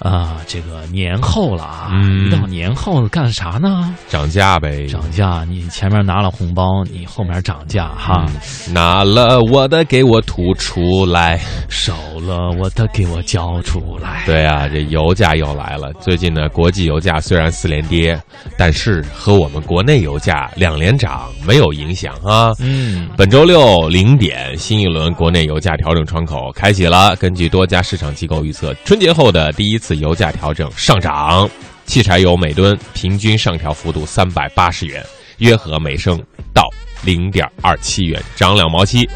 啊，这个年后了啊，嗯一到年后干啥呢？涨价呗，涨价，你前面拿了红包，你后面涨价哈，拿了我的给我吐出来。少了我的给我交出来。对啊，这油价又来了。最近呢，国际油价虽然四连跌，但是和我们国内油价两连涨没有影响啊。嗯，本周六零点，新一轮国内油价调整窗口开启了。根据多家市场机构预测，春节后的第一次油价调整上涨，汽柴油每吨平均上调幅度三百八十元，约合每升到零点二七元，涨两毛七。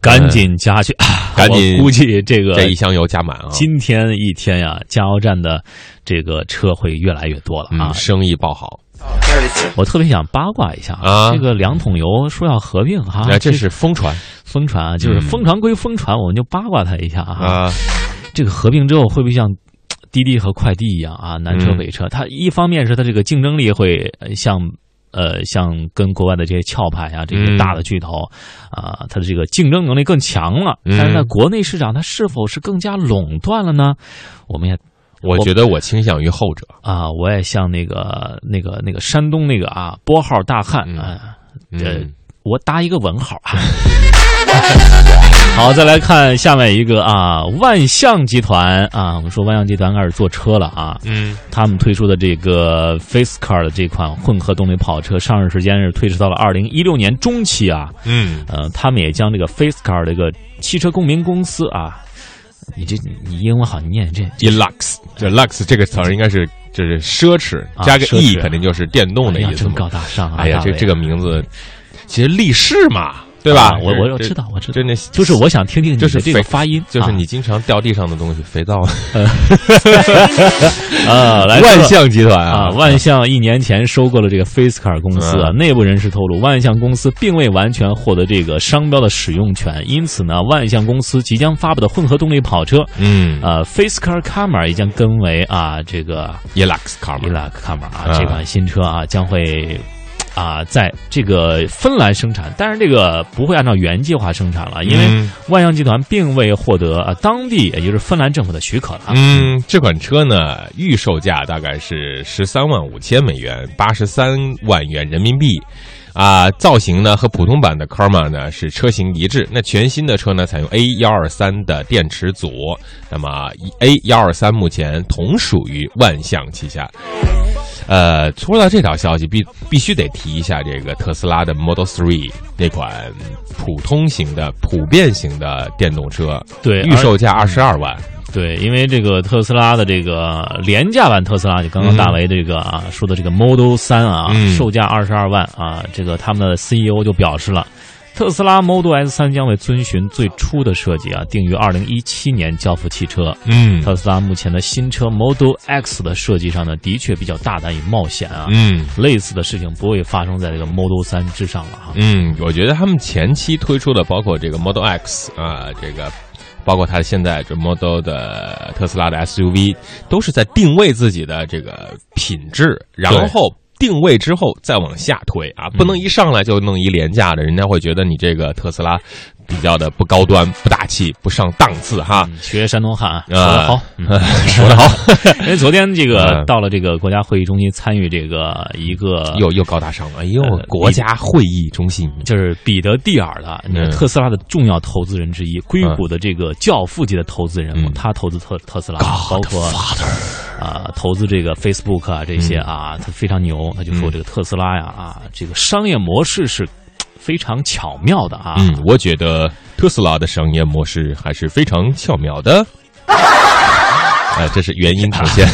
赶紧加去，赶紧我估计这个这一箱油加满啊！今天一天呀，加油站的这个车会越来越多了啊嗯，。生意爆好我特别想八卦一下啊这个两桶油说要合并哈，那这是疯传疯传啊，就是嗯疯传归疯传，我们就八卦它一下啊。啊！这个合并之后会不会像滴滴和快递一样啊，南车嗯北车？它一方面是它这个竞争力会呃像呃像跟国外的这些壳牌啊这些嗯大的巨头啊，它的这个竞争能力更强了。嗯但是在国内市场，它是否是更加垄断了呢？我们也我觉得我倾向于后者。啊，我也像那个那个那个山东那个啊拨号大汉嗯啊，呃嗯，我打一个问号啊。好，再来看下面一个啊，万象集团啊，我们说万象集团开始做车了啊，嗯他们推出的这个 Face Car 的这款混合动力跑车，上市时间是推迟到了二零一六年中期啊，嗯，呃，他们也将这个 Face Car 这个汽车共鸣公司啊，你这你英文好，你念这 e lux，这 lux 这个词儿应该是就是奢侈，啊加个 e 侈肯定就是电动的意思嘛。真高大上啊！哎呀，这这个名字其实立世嘛，对吧啊？我我我知道我知道就那就是我想听听你就是的这个发音，就是啊你经常掉地上的东西，肥皂。啊，来万象集团啊，啊，万象一年前收购了这个 FaceCar 公司啊。嗯内部人士透露，万象公司并未完全获得这个商标的使用权，因此呢，万象公司即将发布的混合动力跑车，嗯呃 Camera 也将更为啊这个 e lux car 伊嘛，拉克 Camera 啊啊这款新车啊将会。啊，在这个芬兰生产，但是这个不会按照原计划生产了，因为嗯万象集团并未获得啊当地，也就是芬兰政府的许可了啊。嗯，这款车呢，预售价大概是十三万五千美元，八十三万元人民币。啊，造型呢和普通版的 Karma 呢是车型一致。那全新的车呢采用 A 幺二三的电池组，那么 A 幺二三目前同属于万象旗下。呃，说到这条消息，必必须得提一下这个特斯拉的 Model Three 那款普通型的、普遍型的电动车，对，预售价二十二万。对，因为这个特斯拉的这个廉价版特斯拉，就刚刚大为这个啊、说的这个 Model 三啊，嗯售价二十二万啊，这个他们的 CEO 就表示了。特斯拉 Model S 三将会遵循最初的设计啊，定于二零一七年交付汽车。嗯特斯拉目前的新车 Model X 的设计上呢，的确比较大胆与冒险啊。嗯类似的事情不会发生在这个 Model 三之上了哈。嗯，我觉得他们前期推出的，包括这个 Model X 啊，这个包括它现在这 Model 的特斯拉的 SUV，都是在定位自己的这个品质，然后。定位之后再往下推啊，不能一上来就弄一廉价的，人家会觉得你这个特斯拉比较的不高端、不大气、不上档次哈。嗯学山东汉啊，说啊得好，嗯。说得好，因为昨天这个嗯。到了这个国家会议中心参与这个一个又又高大上了，哎呦呃，国家会议中心，就是彼得蒂尔的，特斯拉的重要投资人之一，硅谷的这个教父级的投资人他投资特特斯拉，包括啊、投资这个 Facebook 啊这些啊，他非常牛，他就说嗯。这个特斯拉呀啊，这个商业模式是非常巧妙的啊，嗯，我觉得特斯拉的商业模式还是非常巧妙的。哎，这是原因呈现。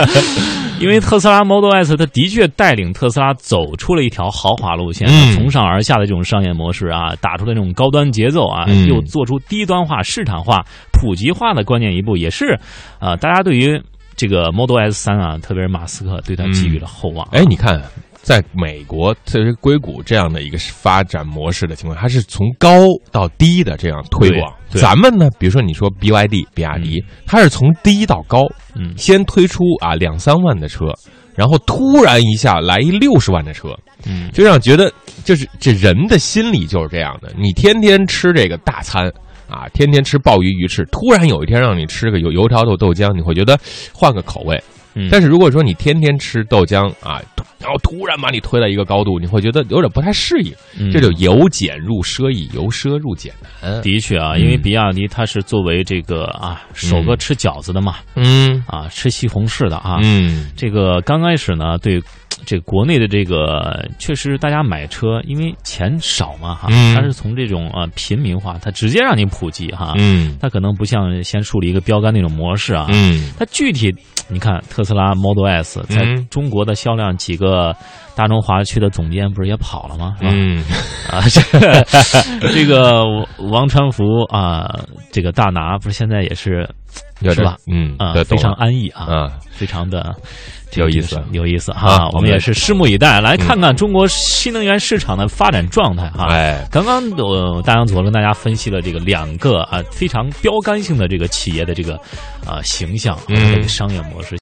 因为特斯拉 Model S 它的确带领特斯拉走出了一条豪华路线，嗯从上而下的这种商业模式啊，打出了这种高端节奏啊，嗯又做出低端化、市场化、普及化的关键一步，也是啊、大家对于这个 Model S 三啊，特别是马斯克对他寄予了厚望。哎，你看，在美国，特别是硅谷这样的一个发展模式的情况，它是从高到低的这样推广。咱们呢，比如说你说 BYD 比亚迪，它是从低到高，嗯先推出啊两三万的车，然后突然一下来一六十万的车，嗯就让觉得就是这人的心理就是这样的。你天天吃这个大餐啊，天天吃鲍鱼鱼翅，突然有一天让你吃个油油条豆豆浆，你会觉得换个口味。嗯，但是如果说你天天吃豆浆啊，然后突然把你推到一个高度，你会觉得有点不太适应。嗯。这就由俭入奢易，由奢入俭难。的确啊，因为比亚迪它是作为这个啊首个吃饺子的嘛，嗯。啊吃西红柿的啊，嗯。这个刚开始呢，对这国内的这个确实大家买车，因为钱少嘛哈，嗯。它是从这种啊平民化，它直接让你普及哈，嗯。它可能不像先树立一个标杆那种模式啊，嗯。它具体你看特斯拉 Model S 在嗯。中国的销量，几个大中华区的总监不是也跑了吗？是吧？嗯啊，这个这个王传福啊，这个大拿不是现在也是是吧？嗯啊，非常安逸啊，啊，非常的有意思有意思哈。我我们们也是拭目以待，来看看中国新能源市场的发展状态哈。哎，刚刚呃，大洋左跟大家分析了这个两个啊非常标杆性的这个企业的这个啊形象和嗯这个商业模式。